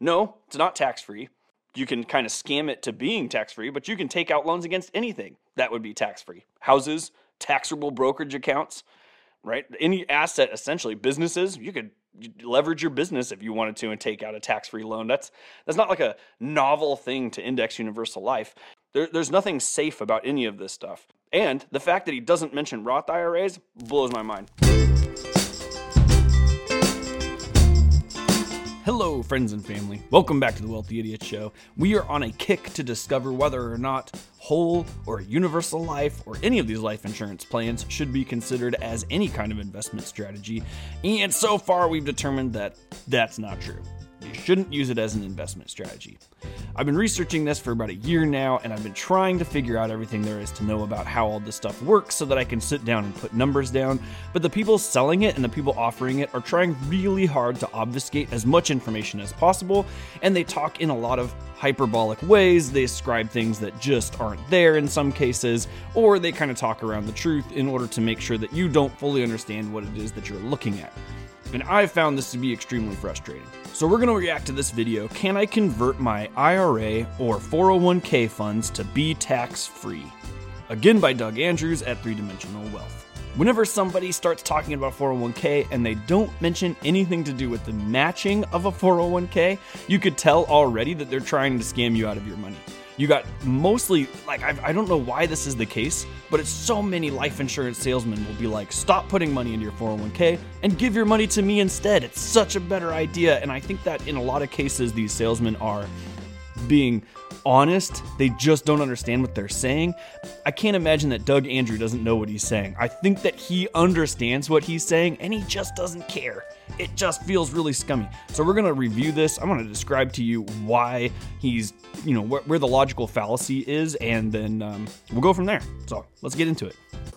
no, it's not tax free. You can kind of scam it to being tax free, but you can take out loans against anything that would be tax free. Houses, taxable brokerage accounts, right? Any asset, essentially, businesses, you could leverage your business if you wanted to and take out a tax-free loan. That's that's not like a novel thing to index universal life. There, there's nothing safe about any of this stuff. And the fact that he doesn't mention Roth IRAs blows my mind. Hello, friends and family. Welcome back to the Wealthy Idiot Show. We are on a kick to discover whether or not whole or universal life or any of these life insurance plans should be considered as any kind of investment strategy. And so far, we've determined that that's not true. Shouldn't use it as an investment strategy. I've been researching this for about a year now, and I've been trying to figure out everything there is to know about how all this stuff works so that I can sit down and put numbers down. But the people selling it and the people offering it are trying really hard to obfuscate as much information as possible, and they talk in a lot of hyperbolic ways. They ascribe things that just aren't there in some cases, or they kind of talk around the truth in order to make sure that you don't fully understand what it is that you're looking at and I've found this to be extremely frustrating. So we're going to react to this video. Can I convert my IRA or 401k funds to be tax free? Again by Doug Andrews at Three Dimensional Wealth. Whenever somebody starts talking about 401k and they don't mention anything to do with the matching of a 401k, you could tell already that they're trying to scam you out of your money. You got mostly, like, I've, I do not know why this is the case, but it's so many life insurance salesmen will be like, stop putting money into your 401k and give your money to me instead. It's such a better idea. And I think that in a lot of cases, these salesmen are being honest. They just don't understand what they're saying. I can't imagine that Doug Andrew doesn't know what he's saying. I think that he understands what he's saying and he just doesn't care it just feels really scummy. So we're to review this. I'm to describe to you why he's, you know, wh- where the logical fallacy is, and then um, we'll go from there. So let's get into it.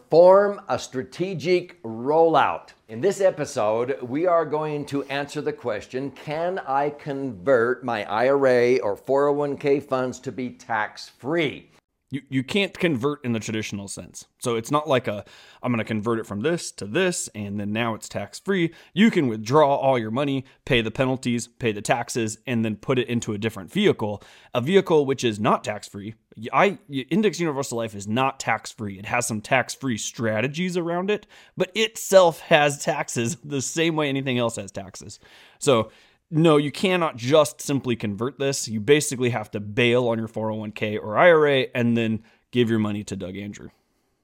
Form a strategic rollout. In this episode, we are going to answer the question Can I convert my IRA or 401k funds to be tax free? You, you can't convert in the traditional sense. So it's not like a I'm going to convert it from this to this and then now it's tax free. You can withdraw all your money, pay the penalties, pay the taxes and then put it into a different vehicle, a vehicle which is not tax free. I Index Universal Life is not tax free. It has some tax free strategies around it, but itself has taxes the same way anything else has taxes. So no, you cannot just simply convert this. You basically have to bail on your 401k or IRA and then give your money to Doug Andrew.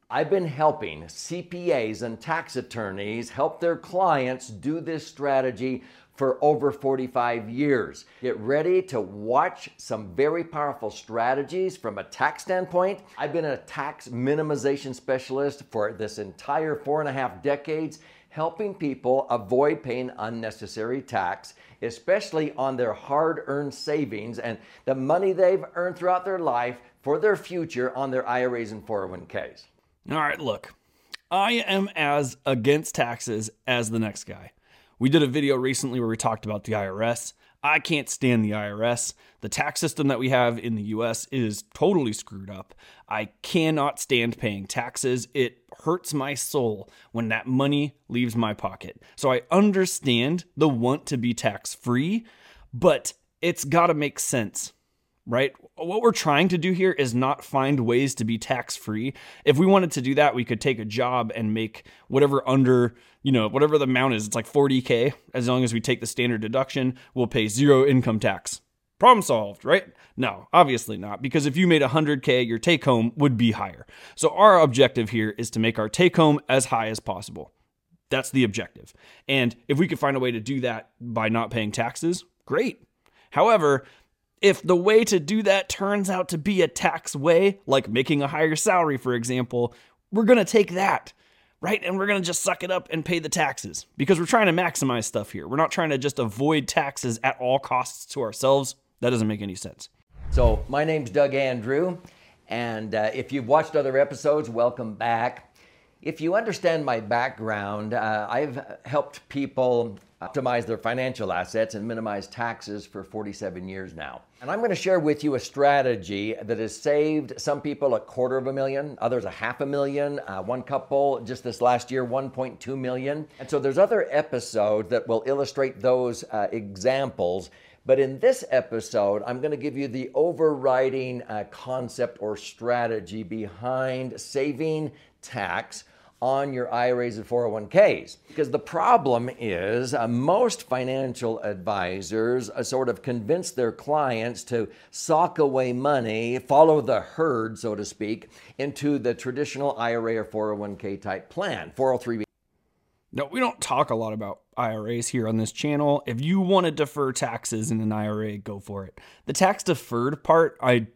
I've been helping CPAs and tax attorneys help their clients do this strategy for over 45 years. Get ready to watch some very powerful strategies from a tax standpoint. I've been a tax minimization specialist for this entire four and a half decades helping people avoid paying unnecessary tax, especially on their hard earned savings and the money they've earned throughout their life for their future on their IRAs and 401ks. All right, look, I am as against taxes as the next guy. We did a video recently where we talked about the IRS. I can't stand the IRS. The tax system that we have in the US is totally screwed up. I cannot stand paying taxes. It hurts my soul when that money leaves my pocket. So I understand the want to be tax free, but it's got to make sense right? What we're trying to do here is not find ways to be tax free. If we wanted to do that, we could take a job and make whatever under, you know, whatever the amount is, it's like 40K. As long as we take the standard deduction, we'll pay zero income tax. Problem solved, right? No, obviously not, because if you made 100K, your take home would be higher. So our objective here is to make our take home as high as possible. That's the objective. And if we could find a way to do that by not paying taxes, great. However, if the way to do that turns out to be a tax way, like making a higher salary, for example, we're going to take that, right? And we're going to just suck it up and pay the taxes because we're trying to maximize stuff here. We're not trying to just avoid taxes at all costs to ourselves. That doesn't make any sense. So, my name's Doug Andrew, and uh, if you've watched other episodes, welcome back. If you understand my background, uh, I've helped people optimize their financial assets and minimize taxes for 47 years now. And I'm going to share with you a strategy that has saved some people a quarter of a million, others a half a million, uh, one couple just this last year 1.2 million. And so there's other episodes that will illustrate those uh, examples. But in this episode, I'm going to give you the overriding uh, concept or strategy behind saving tax on your IRAs and 401ks. Because the problem is uh, most financial advisors uh, sort of convince their clients to sock away money, follow the herd, so to speak, into the traditional IRA or 401k type plan, 403b. No, we don't talk a lot about IRAs here on this channel. If you want to defer taxes in an IRA, go for it. The tax deferred part, I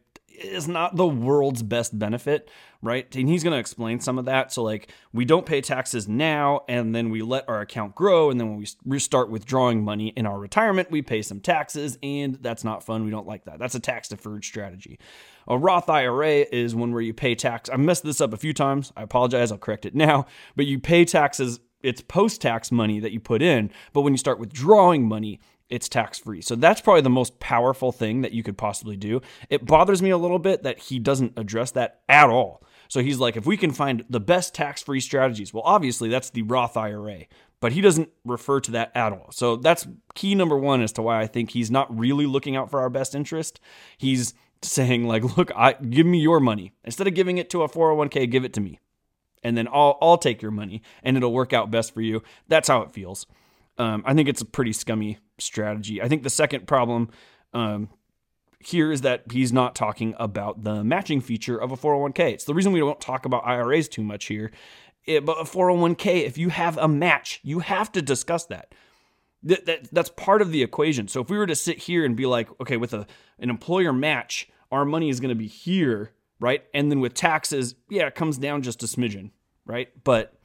is not the world's best benefit, right? And he's going to explain some of that. So, like, we don't pay taxes now, and then we let our account grow. And then when we start withdrawing money in our retirement, we pay some taxes, and that's not fun. We don't like that. That's a tax deferred strategy. A Roth IRA is one where you pay tax. I messed this up a few times. I apologize. I'll correct it now. But you pay taxes it's post tax money that you put in, but when you start withdrawing money, it's tax free. So that's probably the most powerful thing that you could possibly do. It bothers me a little bit that he doesn't address that at all. So he's like, if we can find the best tax free strategies, well, obviously that's the Roth IRA, but he doesn't refer to that at all. So that's key number one as to why I think he's not really looking out for our best interest. He's saying, like, look, I give me your money. Instead of giving it to a 401k, give it to me. And then I'll, I'll take your money and it'll work out best for you. That's how it feels. Um, I think it's a pretty scummy strategy. I think the second problem um, here is that he's not talking about the matching feature of a 401k. It's the reason we don't talk about IRAs too much here. It, but a 401k, if you have a match, you have to discuss that. That, that. That's part of the equation. So if we were to sit here and be like, okay, with a, an employer match, our money is going to be here, right? And then with taxes, yeah, it comes down just a smidgen, right? But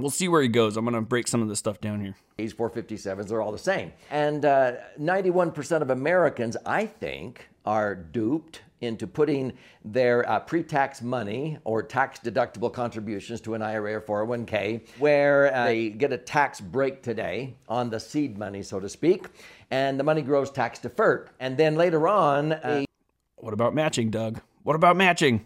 we'll see where he goes. I'm going to break some of this stuff down here. These 457s, they're all the same. And uh, 91% of Americans, I think, are duped into putting their uh, pre tax money or tax deductible contributions to an IRA or 401k, where uh, they get a tax break today on the seed money, so to speak, and the money grows tax deferred. And then later on, uh, what about matching, Doug? What about matching?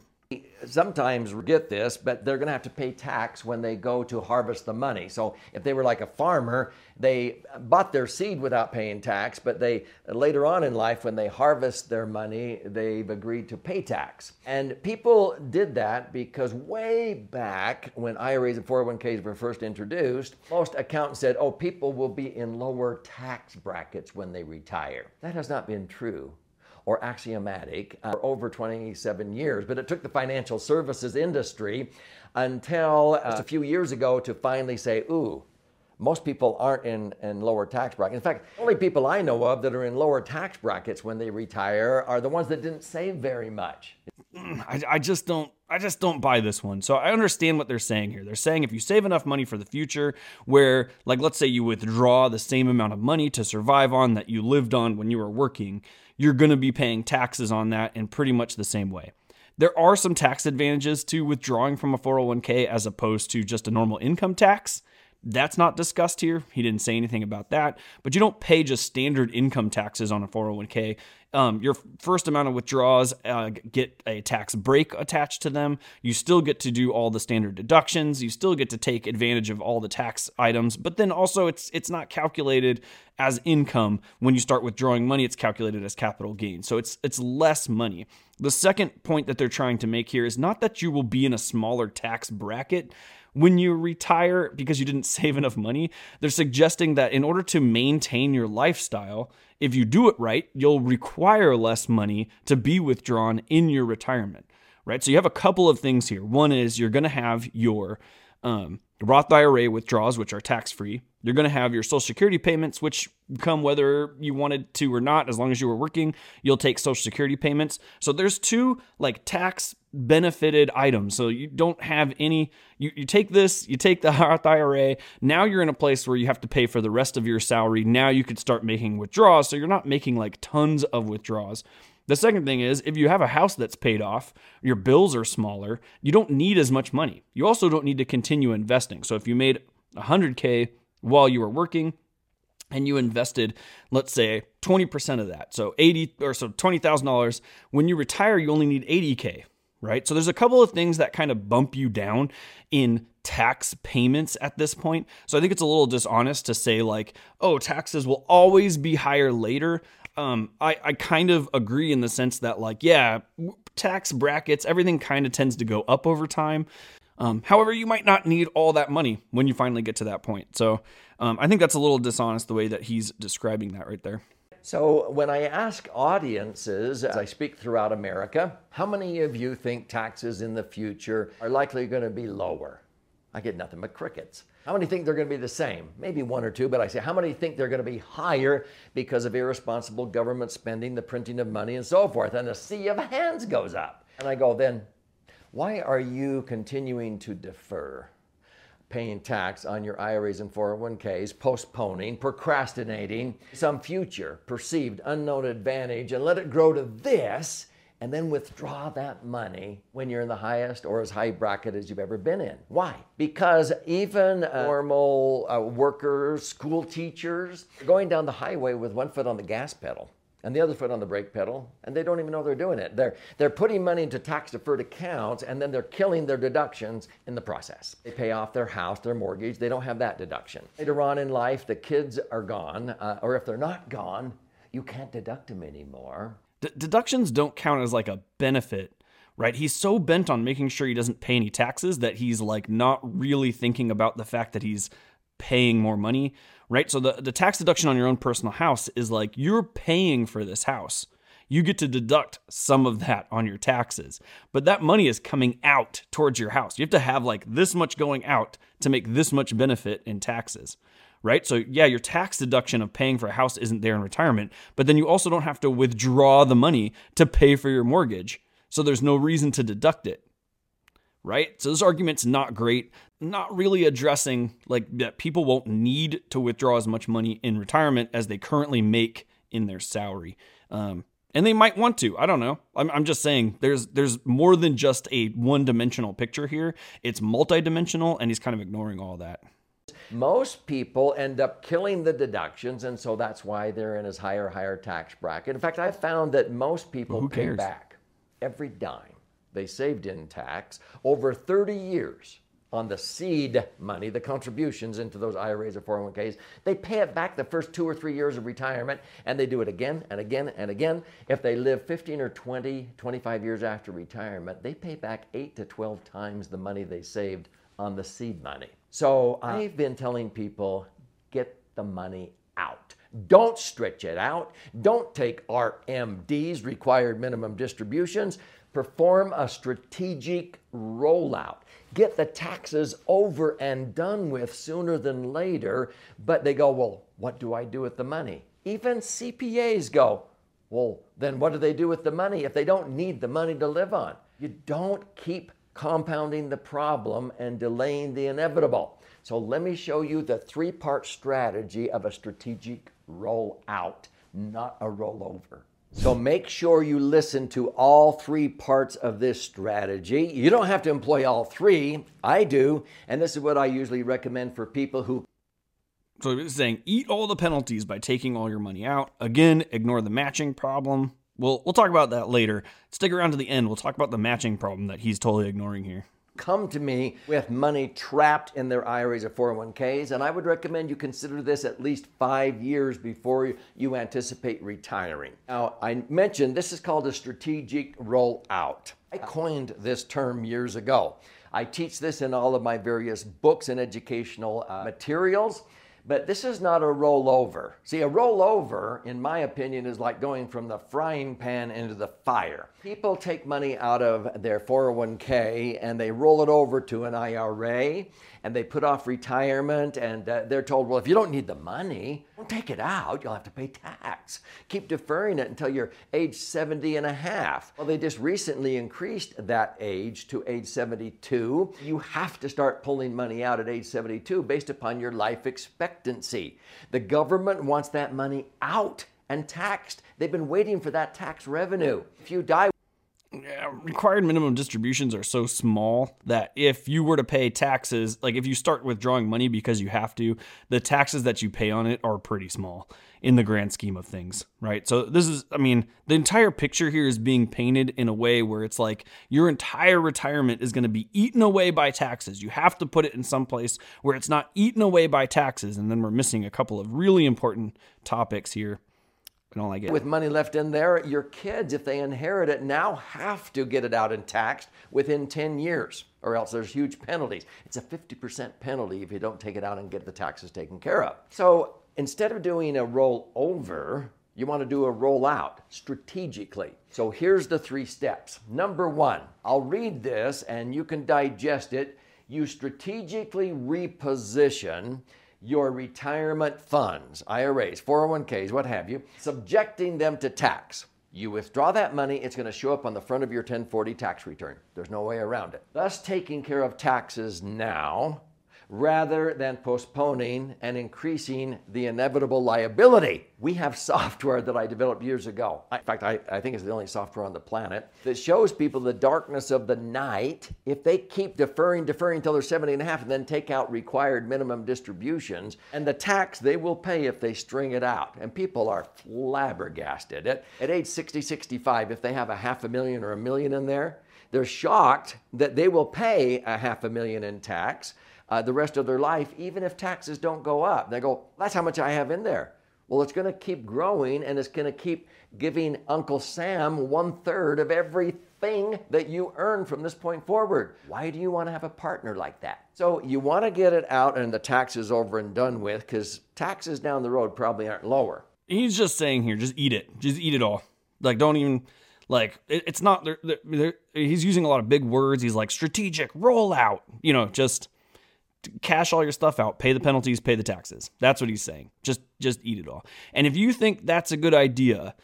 Sometimes get this, but they're going to have to pay tax when they go to harvest the money. So if they were like a farmer, they bought their seed without paying tax, but they later on in life when they harvest their money, they've agreed to pay tax. And people did that because way back when IRAs and 401ks were first introduced, most accountants said, "Oh, people will be in lower tax brackets when they retire." That has not been true or axiomatic uh, for over 27 years. But it took the financial services industry until uh, just a few years ago to finally say, ooh, most people aren't in, in lower tax brackets. In fact, the only people I know of that are in lower tax brackets when they retire are the ones that didn't save very much. I, I just don't I just don't buy this one. So I understand what they're saying here. They're saying if you save enough money for the future, where, like, let's say you withdraw the same amount of money to survive on that you lived on when you were working, you're going to be paying taxes on that in pretty much the same way. There are some tax advantages to withdrawing from a 401k as opposed to just a normal income tax. That's not discussed here. He didn't say anything about that. But you don't pay just standard income taxes on a 401k. Um, your first amount of withdrawals uh, get a tax break attached to them. You still get to do all the standard deductions. You still get to take advantage of all the tax items. But then also, it's it's not calculated as income when you start withdrawing money. It's calculated as capital gain. So it's it's less money. The second point that they're trying to make here is not that you will be in a smaller tax bracket when you retire because you didn't save enough money. They're suggesting that in order to maintain your lifestyle, if you do it right, you'll require less money to be withdrawn in your retirement, right? So you have a couple of things here. One is you're going to have your um, Roth IRA withdrawals, which are tax free. You're going to have your Social Security payments, which come whether you wanted to or not. As long as you were working, you'll take Social Security payments. So there's two like tax benefited items. So you don't have any, you, you take this, you take the Roth IRA. Now you're in a place where you have to pay for the rest of your salary. Now you could start making withdrawals. So you're not making like tons of withdrawals. The second thing is if you have a house that's paid off, your bills are smaller, you don't need as much money. You also don't need to continue investing. So if you made 100K while you were working, and you invested, let's say, 20% of that. So 80 or so $20,000. When you retire, you only need 80K right? So there's a couple of things that kind of bump you down in tax payments at this point. So I think it's a little dishonest to say, like, oh, taxes will always be higher later. Um, I, I kind of agree in the sense that, like, yeah, tax brackets, everything kind of tends to go up over time. Um, however, you might not need all that money when you finally get to that point. So um, I think that's a little dishonest the way that he's describing that right there. So, when I ask audiences as I speak throughout America, how many of you think taxes in the future are likely going to be lower? I get nothing but crickets. How many think they're going to be the same? Maybe one or two, but I say, how many think they're going to be higher because of irresponsible government spending, the printing of money, and so forth? And a sea of hands goes up. And I go, then why are you continuing to defer? paying tax on your IRAs and 401ks, postponing, procrastinating some future perceived unknown advantage and let it grow to this and then withdraw that money when you're in the highest or as high bracket as you've ever been in. Why? Because even uh, normal uh, workers, school teachers, going down the highway with one foot on the gas pedal and the other foot on the brake pedal, and they don't even know they're doing it. They're, they're putting money into tax deferred accounts, and then they're killing their deductions in the process. They pay off their house, their mortgage, they don't have that deduction. Later on in life, the kids are gone, uh, or if they're not gone, you can't deduct them anymore. D- deductions don't count as like a benefit right? He's so bent on making sure he doesn't pay any taxes that he's like not really thinking about the fact that he's paying more money, right? So the, the tax deduction on your own personal house is like you're paying for this house. You get to deduct some of that on your taxes, but that money is coming out towards your house. You have to have like this much going out to make this much benefit in taxes, right? So, yeah, your tax deduction of paying for a house isn't there in retirement, but then you also don't have to withdraw the money to pay for your mortgage. So, there's no reason to deduct it right? So this argument's not great, not really addressing like that people won't need to withdraw as much money in retirement as they currently make in their salary. Um, and they might want to. I don't know. I'm, I'm just saying there's there's more than just a one dimensional picture here. It's multidimensional, and he's kind of ignoring all that. Most people end up killing the deductions, and so that's why they're in his higher, higher tax bracket. In fact, I found that most people well, pay back every dime they saved in tax over 30 years on the seed money, the contributions into those IRAs or 401ks. They pay it back the first two or three years of retirement, and they do it again and again and again. If they live 15 or 20, 25 years after retirement, they pay back 8 to 12 times the money they saved on the seed money. So I've been telling people get the money out. Don't stretch it out. Don't take RMDs, required minimum distributions perform a strategic rollout. Get the taxes over and done with sooner than later. But they go, well, what do I do with the money? Even CPAs go, well, then what do they do with the money if they don't need the money to live on? You don't keep compounding the problem and delaying the inevitable. So let me show you the three part strategy of a strategic rollout, not a rollover. So make sure you listen to all three parts of this strategy. You don't have to employ all three. I do. And this is what I usually recommend for people who. So he's saying eat all the penalties by taking all your money out. Again, ignore the matching problem. We'll, we'll talk about that later. Stick around to the end. We'll talk about the matching problem that he's totally ignoring here come to me with money trapped in their IRAs or 401ks, and I would recommend you consider this at least five years before you anticipate retiring. Now, I mentioned this is called a strategic rollout. I coined this term years ago. I teach this in all of my various books and educational uh, materials. But this is not a rollover. See, a rollover, in my opinion, is like going from the frying pan into the fire. People take money out of their 401k and they roll it over to an IRA and they put off retirement and uh, they're told, well, if you don't need the money, don't take it out. You'll have to pay tax. Keep deferring it until you're age 70 and a half. Well, they just recently increased that age to age 72. You have to start pulling money out at age 72 based upon your life expectancy. The government wants that money out and taxed. They've been waiting for that tax revenue. If you die, required minimum distributions are so small that if you were to pay taxes, like if you start withdrawing money because you have to, the taxes that you pay on it are pretty small in the grand scheme of things, right? So this is, I mean, the entire picture here is being painted in a way where it's like your entire retirement is going to be eaten away by taxes. You have to put it in some place where it's not eaten away by taxes. And then we're missing a couple of really important topics here I don't like it. With money left in there, your kids, if they inherit it, now have to get it out and taxed within 10 years, or else there's huge penalties. It's a 50% penalty if you don't take it out and get the taxes taken care of. So instead of doing a roll over, you want to do a rollout strategically. So here's the three steps. Number one, I'll read this and you can digest it. You strategically reposition your retirement funds, IRAs, 401ks, what have you, subjecting them to tax. You withdraw that money, it's going to show up on the front of your 1040 tax return. There's no way around it. Thus, taking care of taxes now rather than postponing and increasing the inevitable liability. We have software that I developed years ago. In fact, I, I, think it's the only software on the planet that shows people the darkness of the night if they keep deferring, deferring until they're 70 and a half and then take out required minimum distributions and the tax they will pay if they string it out. And people are flabbergasted. At, at age 60, 65, if they have a half a million or a million in there, they're shocked that they will pay a half a million in tax uh, the rest of their life, even if taxes don't go up. They go, that's how much I have in there. Well, it's going to keep growing and it's going to keep giving Uncle Sam one third of everything that you earn from this point forward. Why do you want to have a partner like that? So you want to get it out and the taxes over and done with because taxes down the road probably aren't lower. He's just saying here, just eat it. Just eat it all. Like, don't even like it, it's not they're, they're, he's using a lot of big words he's like strategic rollout you know just cash all your stuff out, pay the penalties, pay the taxes. That's what he's saying. Just just eat it all. And if you think that's a good idea,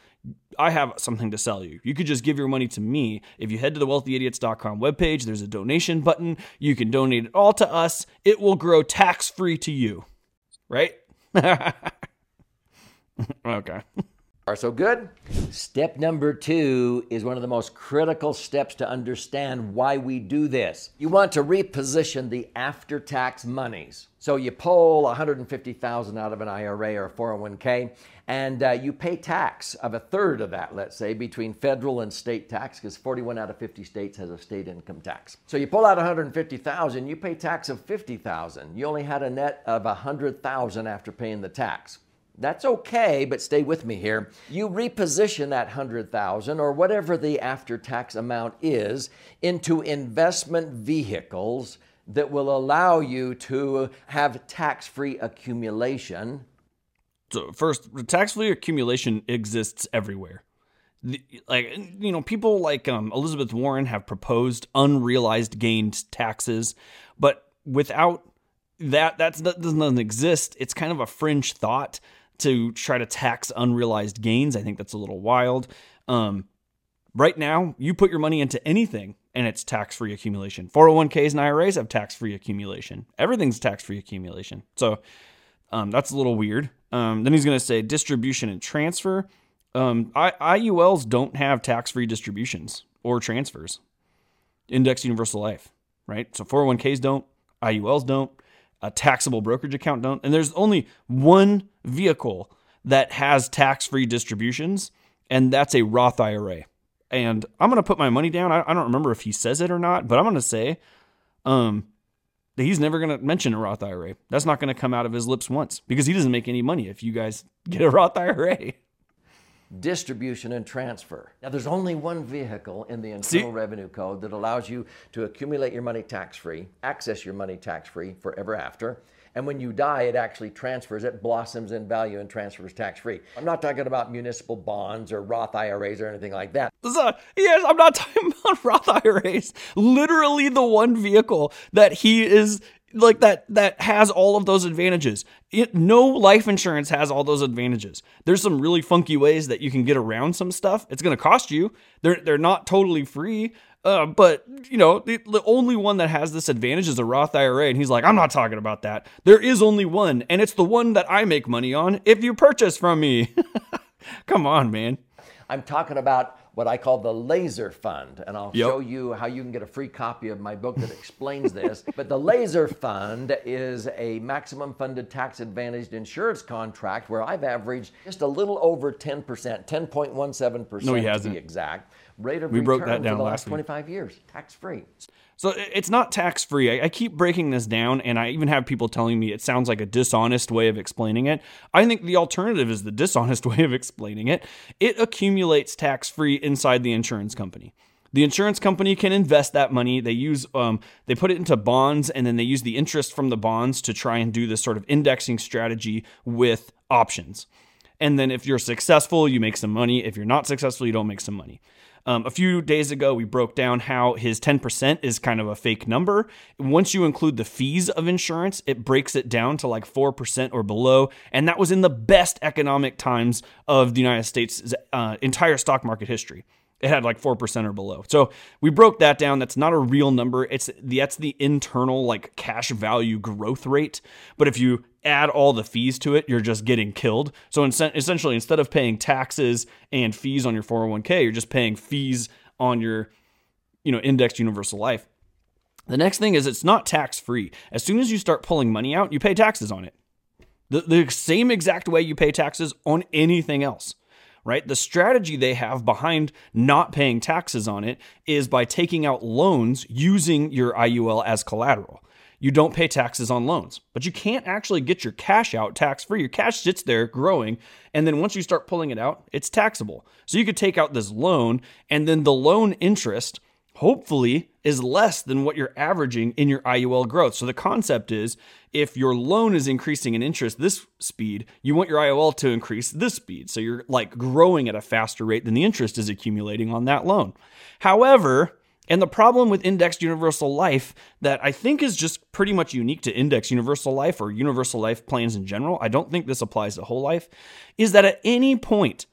I have something to sell you. You could just give your money to me. If you head to the wealthyidiots.com webpage, there's a donation button. You can donate it all to us. It will grow tax free to you. Right? okay. So good? Step number two is one of the most critical steps to understand why we do this. You want to reposition the after tax monies. So you pull 150,000 out of an IRA or 401k and uh, you pay tax of a third of that, let's say, between federal and state tax because 41 out of 50 states has a state income tax. So you pull out 150,000, you pay tax of 50,000. You only had a net of 100,000 after paying the tax. That's okay, but stay with me here. You reposition that 100,000 or whatever the after-tax amount is into investment vehicles that will allow you to have tax-free accumulation. So first, tax-free accumulation exists everywhere. Like you know, people like um, Elizabeth Warren have proposed unrealized gains taxes, but without that, that doesn't exist. It's kind of a fringe thought to try to tax unrealized gains. I think that's a little wild. Um, right now, you put your money into anything and it's tax free accumulation. 401ks and IRAs have tax free accumulation. Everything's tax free accumulation. So um, that's a little weird. Um, then he's going to say distribution and transfer. Um, I, IULs don't have tax free distributions or transfers. Index Universal Life, right? So 401ks don't, IULs don't a taxable brokerage account don't. And there's only one vehicle that has tax free distributions, and that's a Roth IRA. And I'm going to put my money down. I, I, don't remember if he says it or not, but I'm going to say um, that he's never going to mention a Roth IRA. That's not going to come out of his lips once because he doesn't make any money if you guys get a Roth IRA distribution and transfer. Now, there's only one vehicle in the Internal See? Revenue Code that allows you to accumulate your money tax free, access your money tax free forever after. And when you die, it actually transfers, it blossoms in value and transfers tax free. I'm not talking about municipal bonds or Roth IRAs or anything like that. So, yes, I'm not talking about Roth IRAs. Literally, the one vehicle that he is like that that has all of those advantages. It, no life insurance has all those advantages. There's some really funky ways that you can get around some stuff. It's going to cost you. They're they're not totally free. Uh, but you know, the, the only one that has this advantage is a Roth IRA, and he's like, I'm not talking about that. There is only one, and it's the one that I make money on if you purchase from me. Come on, man. I'm talking about what I call the laser fund. And I'll Yep. show you how you can get a free copy of my book that explains this. But the laser fund is a maximum funded tax advantaged insurance contract where I've averaged just a little over 10%, 10.17% No, he hasn't. be exact. Rate of We broke that down for the last last 25 years, tax free. So it's not tax free. I, I keep breaking this down, and I even have people telling me it sounds like a dishonest way of explaining it. I think the alternative is the dishonest way of explaining it. It accumulates tax free inside the insurance company. The insurance company can invest that money. They use, um, they put it into bonds, and then they use the interest from the bonds to try and do this sort of indexing strategy with options. And then if you're successful, you make some money. If you're not successful, you don't make some money. Um, a few days ago, we broke down how his 10% is kind of a fake number. Once you include the fees of insurance, it breaks it down to like 4% or below. And that was in the best economic times of the United States' uh, entire stock market history. It had like 4% or below. So we broke that down. That's not a real number. It's that's the internal like cash value growth rate. But if you add all the fees to it, you're just getting killed. So in- essentially, instead of paying taxes and fees on your 401k, you're just paying fees on your you know indexed universal life. The next thing is it's not tax free. As soon as you start pulling money out, you pay taxes on it. The, the same exact way you pay taxes on anything else, right? The strategy they have behind not paying taxes on it is by taking out loans using your IUL as collateral. You don't pay taxes on loans, but you can't actually get your cash out tax free. Your cash sits there growing, and then once you start pulling it out, it's taxable. So you could take out this loan, and then the loan interest hopefully is less than what you're averaging in your IUL growth. So the concept is if your loan is increasing in interest this speed, you want your IUL to increase this speed. So you're like growing at a faster rate than the interest is accumulating on that loan. However, and the problem with indexed universal life that I think is just pretty much unique to indexed universal life or universal life plans in general, I don't think this applies to whole life, is that at any point,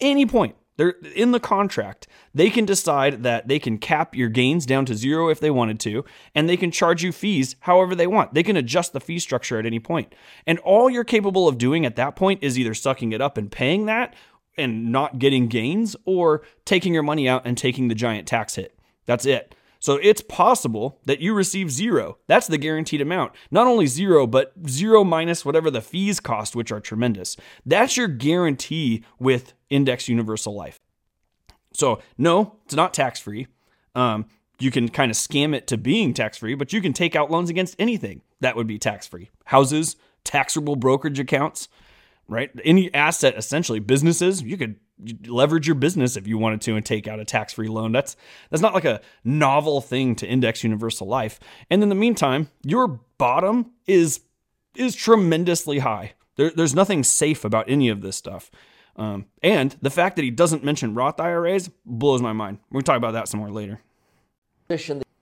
any point, they're in the contract, they can decide that they can cap your gains down to zero if they wanted to, and they can charge you fees however they want. They can adjust the fee structure at any point. And all you're capable of doing at that point is either sucking it up and paying that and not getting gains, or taking your money out and taking the giant tax hit. That's it. So it's possible that you receive zero. That's the guaranteed amount. Not only zero, but zero minus whatever the fees cost, which are tremendous. That's your guarantee with Index Universal Life. So, no, it's not tax free. Um, you can kind of scam it to being tax free, but you can take out loans against anything that would be tax free houses, taxable brokerage accounts, right? Any asset, essentially, businesses, you could leverage your business if you wanted to and take out a tax-free loan. That's that's not like a novel thing to index universal life. And in the meantime, your bottom is is tremendously high. There, there's nothing safe about any of this stuff. Um, and the fact that he doesn't mention Roth IRAs blows my mind. We'll talk about that some more later.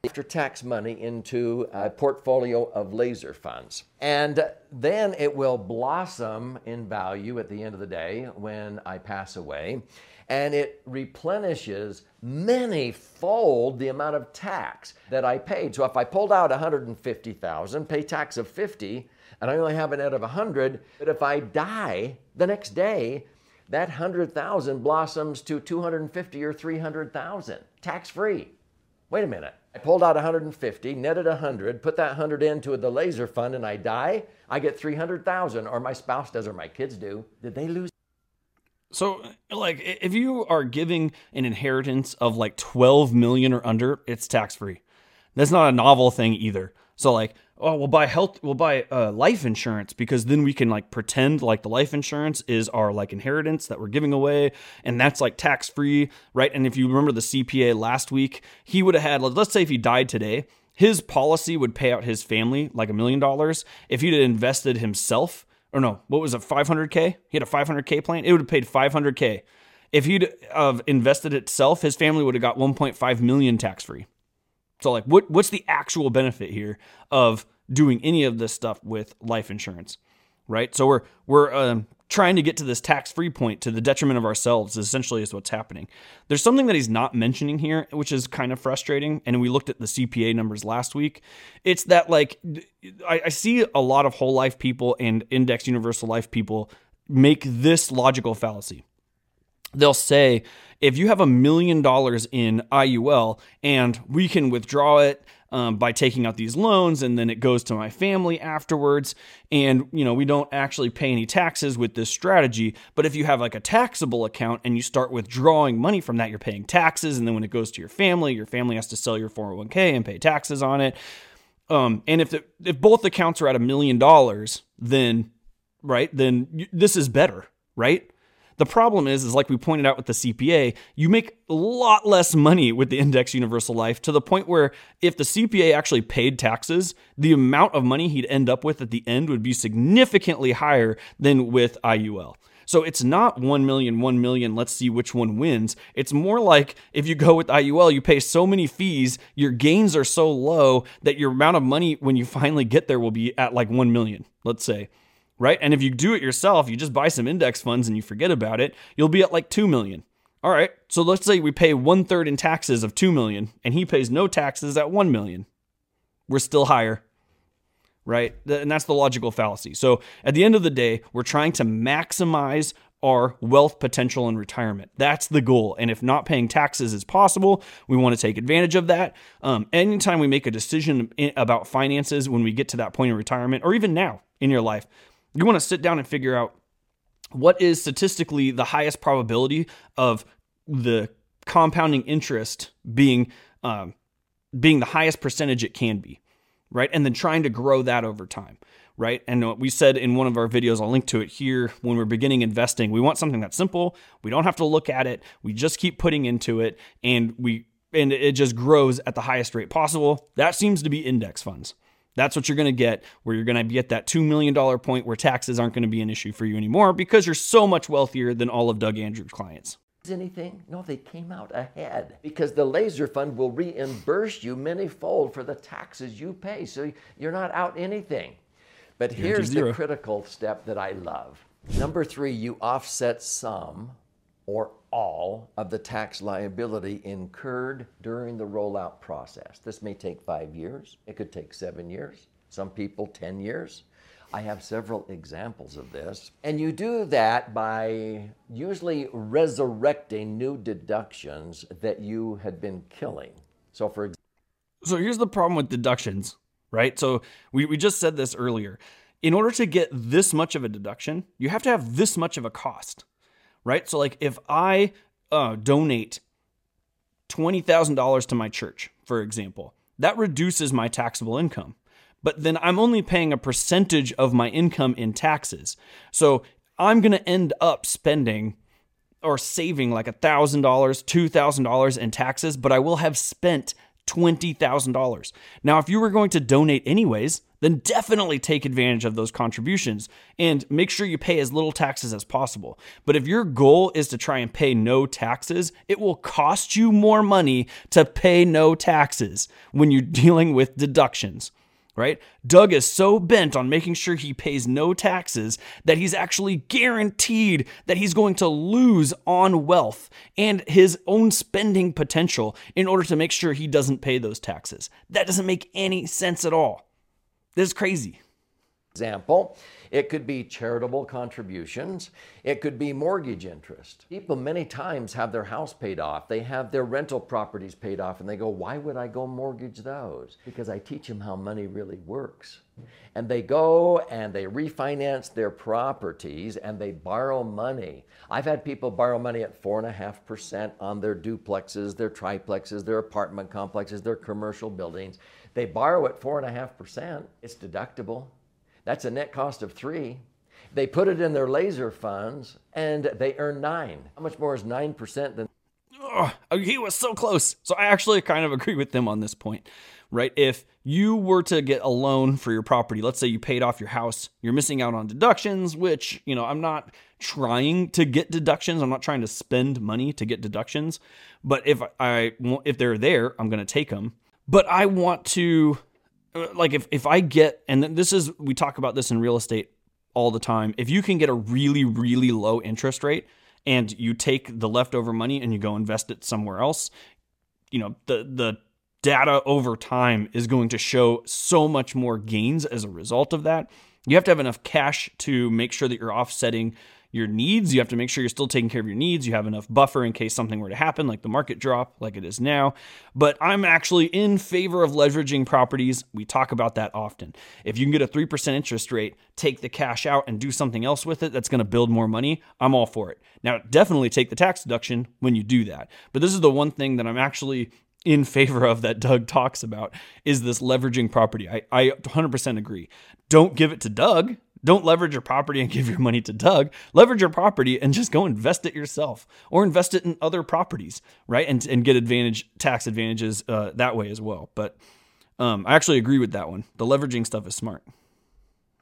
After tax money into a portfolio of laser funds. And then it will blossom in value at the end of the day when I pass away. And it replenishes many fold the amount of tax that I paid. So if I pulled out 150,000, pay tax of 50, and I only have a net of 100, but if I die the next day, that 100,000 blossoms to 250 or 300,000 tax free. Wait a minute. I pulled out 150, netted 100, put that 100 into the laser fund, and I die. I get 300,000, or my spouse does, or my kids do. Did they lose? So, like, if you are giving an inheritance of like 12 million or under, it's tax free. That's not a novel thing either. So, like, oh, we'll buy health, we'll buy uh, life insurance because then we can like pretend like the life insurance is our like inheritance that we're giving away, and that's like tax free, right? And if you remember the CPA last week, he would have had, let's say, if he died today, his policy would pay out his family like a million dollars if he'd invested himself or no, what was it, 500K? He had a 500K plan. It would have paid 500K. If he'd have invested itself, his family would have got 1.5 million tax free. So, like, what what's the actual benefit here of doing any of this stuff with life insurance, right? So we're we're um, trying to get to this tax free point to the detriment of ourselves. Essentially, is what's happening. There's something that he's not mentioning here, which is kind of frustrating. And we looked at the CPA numbers last week. It's that like I, I see a lot of whole life people and index universal life people make this logical fallacy they'll say if you have a million dollars in IUL and we can withdraw it um, by taking out these loans and then it goes to my family afterwards and you know we don't actually pay any taxes with this strategy but if you have like a taxable account and you start withdrawing money from that you're paying taxes and then when it goes to your family your family has to sell your 401k and pay taxes on it. Um, and if the, if both accounts are at a million dollars then right then you, this is better right the problem is, is like we pointed out with the CPA, you make a lot less money with the index universal life to the point where if the CPA actually paid taxes, the amount of money he'd end up with at the end would be significantly higher than with IUL. So it's not 1 million, 1 million, let's see which one wins. It's more like if you go with IUL, you pay so many fees, your gains are so low that your amount of money when you finally get there will be at like 1 million, let's say right? And if you do it yourself, you just buy some index funds and you forget about it, you'll be at like 2 million. All right. So let's say we pay one third in taxes of 2 million and he pays no taxes at 1 million. We're still higher. Right? And that's the logical fallacy. So at the end of the day, we're trying to maximize our wealth potential in retirement. That's the goal. And if not paying taxes is possible, we want to take advantage of that. Um, anytime we make a decision about finances when we get to that point in retirement, or even now in your life, you want to sit down and figure out what is statistically the highest probability of the compounding interest being um, being the highest percentage it can be, right? And then trying to grow that over time, right? And we said in one of our videos, I'll link to it here. When we're beginning investing, we want something that's simple. We don't have to look at it. We just keep putting into it, and we and it just grows at the highest rate possible. That seems to be index funds. That's what you're going to get, where you're going to get that $2 million point where taxes aren't going to be an issue for you anymore because you're so much wealthier than all of Doug Andrews' clients. Anything? No, they came out ahead because the laser fund will reimburse you manyfold for the taxes you pay. So you're not out anything. But here's the critical step that I love. Number three, you offset some or all of the tax liability incurred during the rollout process. This may take five years, it could take seven years, some people 10 years. I have several examples of this. And you do that by usually resurrecting new deductions that you had been killing. So, for example, so here's the problem with deductions, right? So we, we just said this earlier. In order to get this much of a deduction, you have to have this much of a cost right? So, like, if I uh, donate $20,000 to my church, for example, that reduces my taxable income. But then I'm only paying a percentage of my income in taxes. So I'm going to end up spending or saving like $1,000, $2,000 in taxes, but I will have spent $20,000. Now, if you were going to donate anyways, then definitely take advantage of those contributions and make sure you pay as little taxes as possible. But if your goal is to try and pay no taxes, it will cost you more money to pay no taxes when you're dealing with deductions right? Doug is so bent on making sure he pays no taxes that he's actually guaranteed that he's going to lose on wealth and his own spending potential in order to make sure he doesn't pay those taxes. That doesn't make any sense at all. This is crazy. Example, it could be charitable contributions. It could be mortgage interest. People many times have their house paid off. They have their rental properties paid off and they go, why would I go mortgage those? Because I teach them how money really works. And they go and they refinance their properties and they borrow money. I've had people borrow money at 4.5% on their duplexes, their triplexes, their apartment complexes, their commercial buildings. They borrow at 4.5%. It's deductible. That's a net cost of three. They put it in their laser funds and they earn nine. How much more is 9% than? Oh, he was so close. So I actually kind of agree with them on this point, right? If you were to get a loan for your property, let's say you paid off your house, you're missing out on deductions, which, you know, I'm not trying to get deductions. I'm not trying to spend money to get deductions. But if I if they're there, I'm going to take them. But I want to like if if I get and this is we talk about this in real estate all the time. If you can get a really really low interest rate and you take the leftover money and you go invest it somewhere else, you know, the the data over time is going to show so much more gains as a result of that. You have to have enough cash to make sure that you're offsetting your needs. You have to make sure you're still taking care of your needs. You have enough buffer in case something were to happen, like the market drop, like it is now. But I'm actually in favor of leveraging properties. We talk about that often. If you can get a 3% interest rate, take the cash out and do something else with it that's going to build more money, I'm all for it. Now, definitely take the tax deduction when you do that. But this is the one thing that I'm actually in favor of that Doug talks about is this leveraging property. I, I 100% agree. Don't give it to Doug. Don't leverage your property and give your money to Doug. Leverage your property and just go invest it yourself or invest it in other properties, right? And, and get advantage tax advantages uh, that way as well. But um, I actually agree with that one. The leveraging stuff is smart.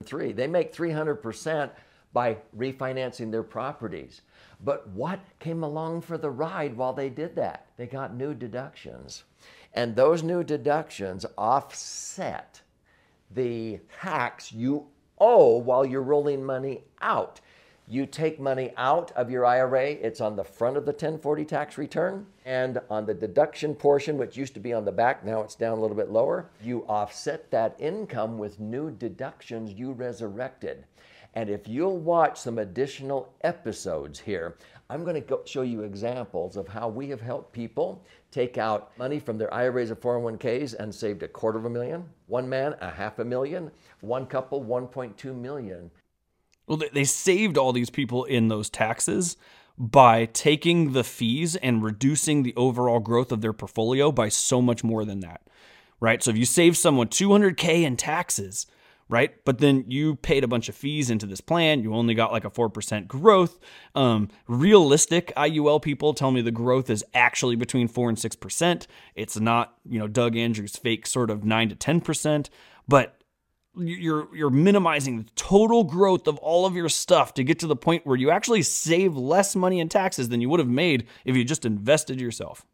Three, they make 300% by refinancing their properties. But what came along for the ride while they did that? They got new deductions. And those new deductions offset the tax you owe while you're rolling money out. You take money out of your IRA, it's on the front of the 1040 tax return, and on the deduction portion, which used to be on the back, now it's down a little bit lower, you offset that income with new deductions you resurrected. And if you'll watch some additional episodes here, I'm going to show you examples of how we have helped people take out money from their IRAs or 401ks and saved a quarter of a million, one man a half a million, one couple 1.2 million. Well, they saved all these people in those taxes by taking the fees and reducing the overall growth of their portfolio by so much more than that. Right? So if you save someone 200k in taxes, right? But then you paid a bunch of fees into this plan. You only got like a 4% growth. Um, realistic IUL people tell me the growth is actually between 4 and 6%. It's not, you know, Doug Andrew's fake sort of 9 to 10%, but you're you're minimizing the total growth of all of your stuff to get to the point where you actually save less money in taxes than you would have made if you just invested yourself.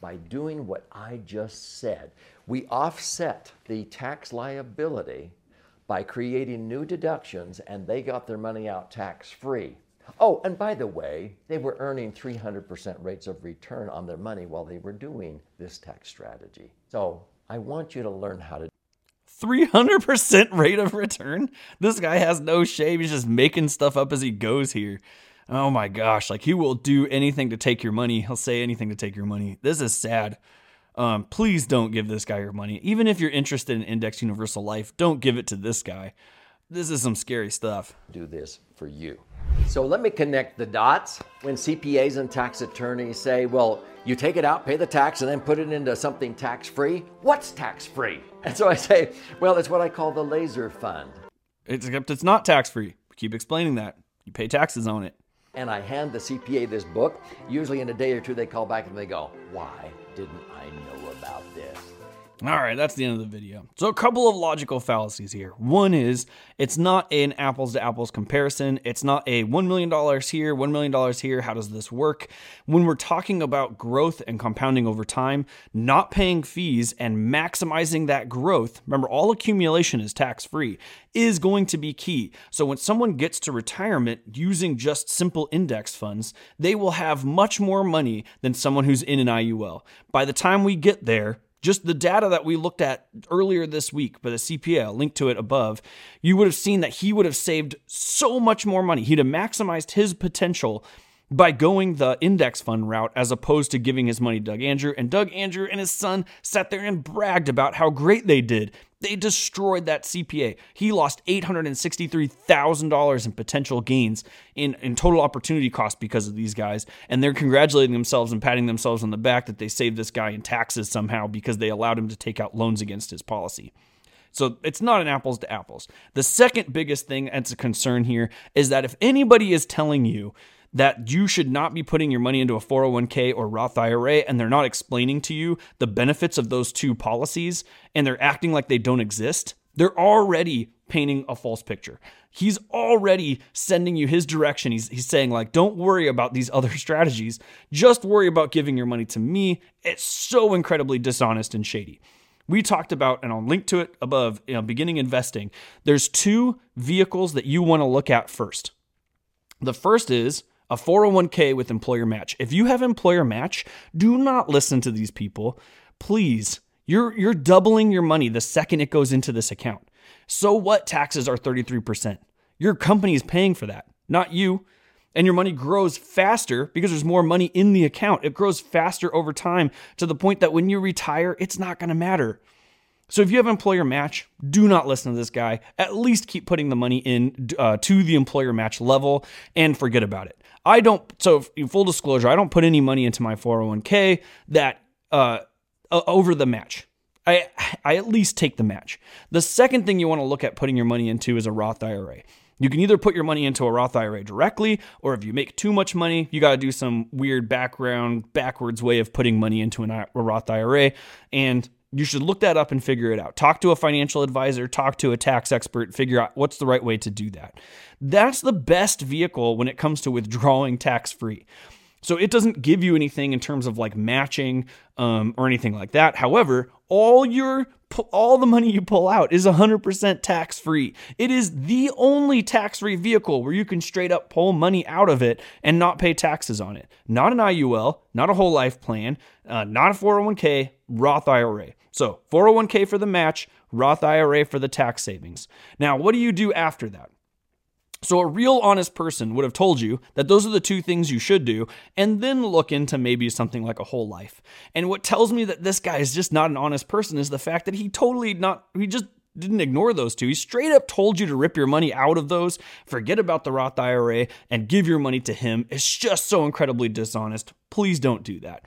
By doing what I just said, we offset the tax liability by creating new deductions and they got their money out tax free. Oh, and by the way, they were earning 300% rates of return on their money while they were doing this tax strategy. So I want you to learn how to. 300% rate of return? This guy has no shame. He's just making stuff up as he goes here. Oh my gosh. Like he will do anything to take your money. He'll say anything to take your money. This is sad. Um, please don't give this guy your money. Even if you're interested in Index Universal Life, don't give it to this guy. This is some scary stuff. Do this for you. So let me connect the dots. When CPAs and tax attorneys say, well, you take it out, pay the tax, and then put it into something tax free, what's tax free? And so I say, well, it's what I call the laser fund. Except it's not tax free. Keep explaining that. You pay taxes on it. And I hand the CPA this book. Usually in a day or two, they call back and they go, why didn't I know about this? All right, that's the end of the video. So, a couple of logical fallacies here. One is it's not an apples to apples comparison. It's not a $1 million here, $1 million here. How does this work? When we're talking about growth and compounding over time, not paying fees and maximizing that growth, remember, all accumulation is tax free, is going to be key. So, when someone gets to retirement using just simple index funds, they will have much more money than someone who's in an IUL. By the time we get there, just the data that we looked at earlier this week by the CPA, I'll link to it above, you would have seen that he would have saved so much more money. He'd have maximized his potential by going the index fund route as opposed to giving his money to Doug Andrew. And Doug Andrew and his son sat there and bragged about how great they did. They destroyed that CPA. He lost $863,000 in potential gains in, in total opportunity cost because of these guys. And they're congratulating themselves and patting themselves on the back that they saved this guy in taxes somehow because they allowed him to take out loans against his policy. So it's not an apples to apples. The second biggest thing that's a concern here is that if anybody is telling you that you should not be putting your money into a 401k or Roth IRA and they're not explaining to you the benefits of those two policies and they're acting like they don't exist, they're already painting a false picture. He's already sending you his direction. He's, he's saying, like, don't worry about these other strategies. Just worry about giving your money to me. It's so incredibly dishonest and shady. We talked about, and I'll link to it above, you know, beginning investing. There's two vehicles that you want to look at first. The first is a 401k with employer match. If you have employer match, do not listen to these people. Please, you're you're doubling your money the second it goes into this account. So what taxes are 33%? Your company is paying for that, not you. and your money grows faster because there's more money in the account. It grows faster over time to the point that when you retire, it's not going to matter. So if you have employer match, do not listen to this guy. At least keep putting the money in uh, to the employer match level and forget about it. I don't. So full disclosure, I don't put any money into my 401k that uh, over the match. I I at least take the match. The second thing you want to look at putting your money into is a Roth IRA. You can either put your money into a Roth IRA directly, or if you make too much money, you got to do some weird background, backwards way of putting money into an, a Roth IRA. And you should look that up and figure it out. Talk to a financial advisor, talk to a tax expert, figure out what's the right way to do that. That's the best vehicle when it comes to withdrawing tax free. So it doesn't give you anything in terms of like matching um, or anything like that. However, all your all the money you pull out is 100% tax free. It is the only tax free vehicle where you can straight up pull money out of it and not pay taxes on it. Not an IUL, not a whole life plan, uh, not a 401k, Roth IRA. So 401k for the match, Roth IRA for the tax savings. Now, what do you do after that? So, a real honest person would have told you that those are the two things you should do, and then look into maybe something like a whole life. And what tells me that this guy is just not an honest person is the fact that he totally not, he just didn't ignore those two. He straight up told you to rip your money out of those, forget about the Roth IRA, and give your money to him. It's just so incredibly dishonest. Please don't do that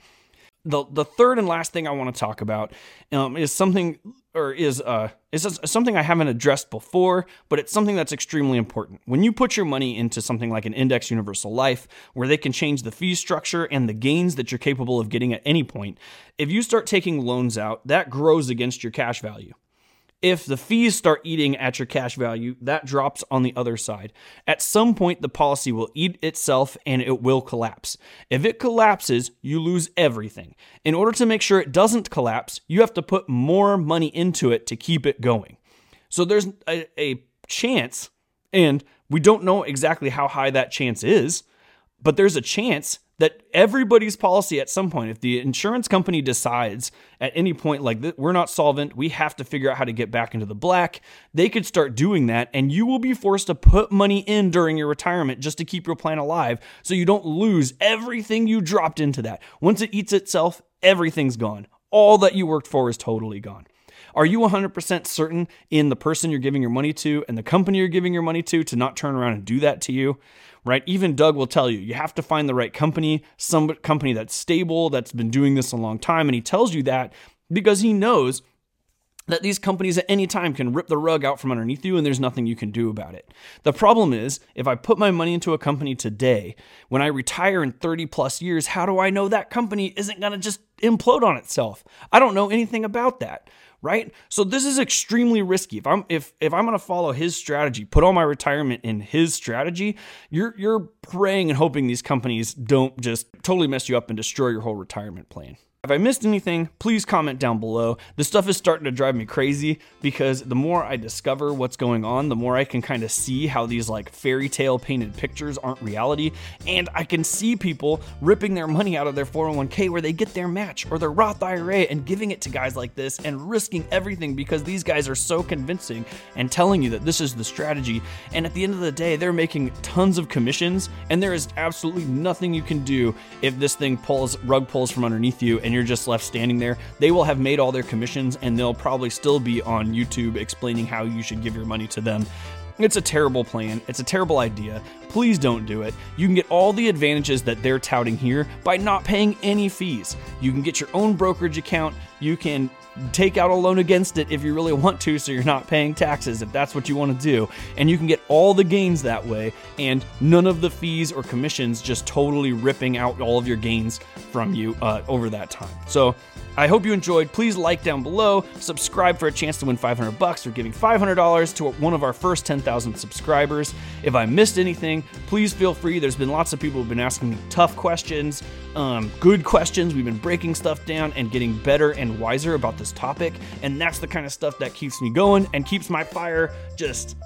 the the third and last thing I want to talk about um, is something or is uh is something I haven't addressed before, but it's something that's extremely important. When you put your money into something like an index universal life, where they can change the fee structure and the gains that you're capable of getting at any point, if you start taking loans out, that grows against your cash value. If the fees start eating at your cash value, that drops on the other side. At some point, the policy will eat itself and it will collapse. If it collapses, you lose everything. In order to make sure it doesn't collapse, you have to put more money into it to keep it going. So there's a, a chance, and we don't know exactly how high that chance is, but there's a chance that everybody's policy at some point, if the insurance company decides at any point, like we're not solvent, we have to figure out how to get back into the black, they could start doing that. And you will be forced to put money in during your retirement just to keep your plan alive so you don't lose everything you dropped into that. Once it eats itself, everything's gone. All that you worked for is totally gone. Are you 100% certain in the person you're giving your money to and the company you're giving your money to to not turn around and do that to you? right? Even Doug will tell you, you have to find the right company, some company that's stable, that's been doing this a long time. And he tells you that because he knows that these companies at any time can rip the rug out from underneath you and there's nothing you can do about it. The problem is, if I put my money into a company today, when I retire in 30 plus years, how do I know that company isn't going to just implode on itself? I don't know anything about that right? So this is extremely risky. If I'm if if I'm going to follow his strategy, put all my retirement in his strategy, you're you're praying and hoping these companies don't just totally mess you up and destroy your whole retirement plan. If I missed anything, please comment down below. This stuff is starting to drive me crazy because the more I discover what's going on, the more I can kind of see how these like fairy tale painted pictures aren't reality. And I can see people ripping their money out of their 401k where they get their match or their Roth IRA and giving it to guys like this and risking everything because these guys are so convincing and telling you that this is the strategy. And at the end of the day, they're making tons of commissions and there is absolutely nothing you can do if this thing pulls rug pulls from underneath you and you're just left standing there, they will have made all their commissions and they'll probably still be on YouTube explaining how you should give your money to them. It's a terrible plan. It's a terrible idea. Please don't do it. You can get all the advantages that they're touting here by not paying any fees. You can get your own brokerage account. You can take out a loan against it if you really want to, so you're not paying taxes if that's what you want to do. And you can get all the gains that way, and none of the fees or commissions just totally ripping out all of your gains from you uh, over that time. So I hope you enjoyed. Please like down below, subscribe for a chance to win 500 bucks or giving $500 to one of our first 10,000 subscribers. If I missed anything, please feel free. There's been lots of people who've been asking me tough questions, um, good questions. We've been breaking stuff down and getting better and wiser about this topic. And that's the kind of stuff that keeps me going and keeps my fire just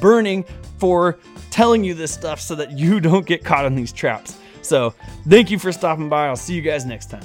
burning for telling you this stuff so that you don't get caught in these traps. So, thank you for stopping by. I'll see you guys next time.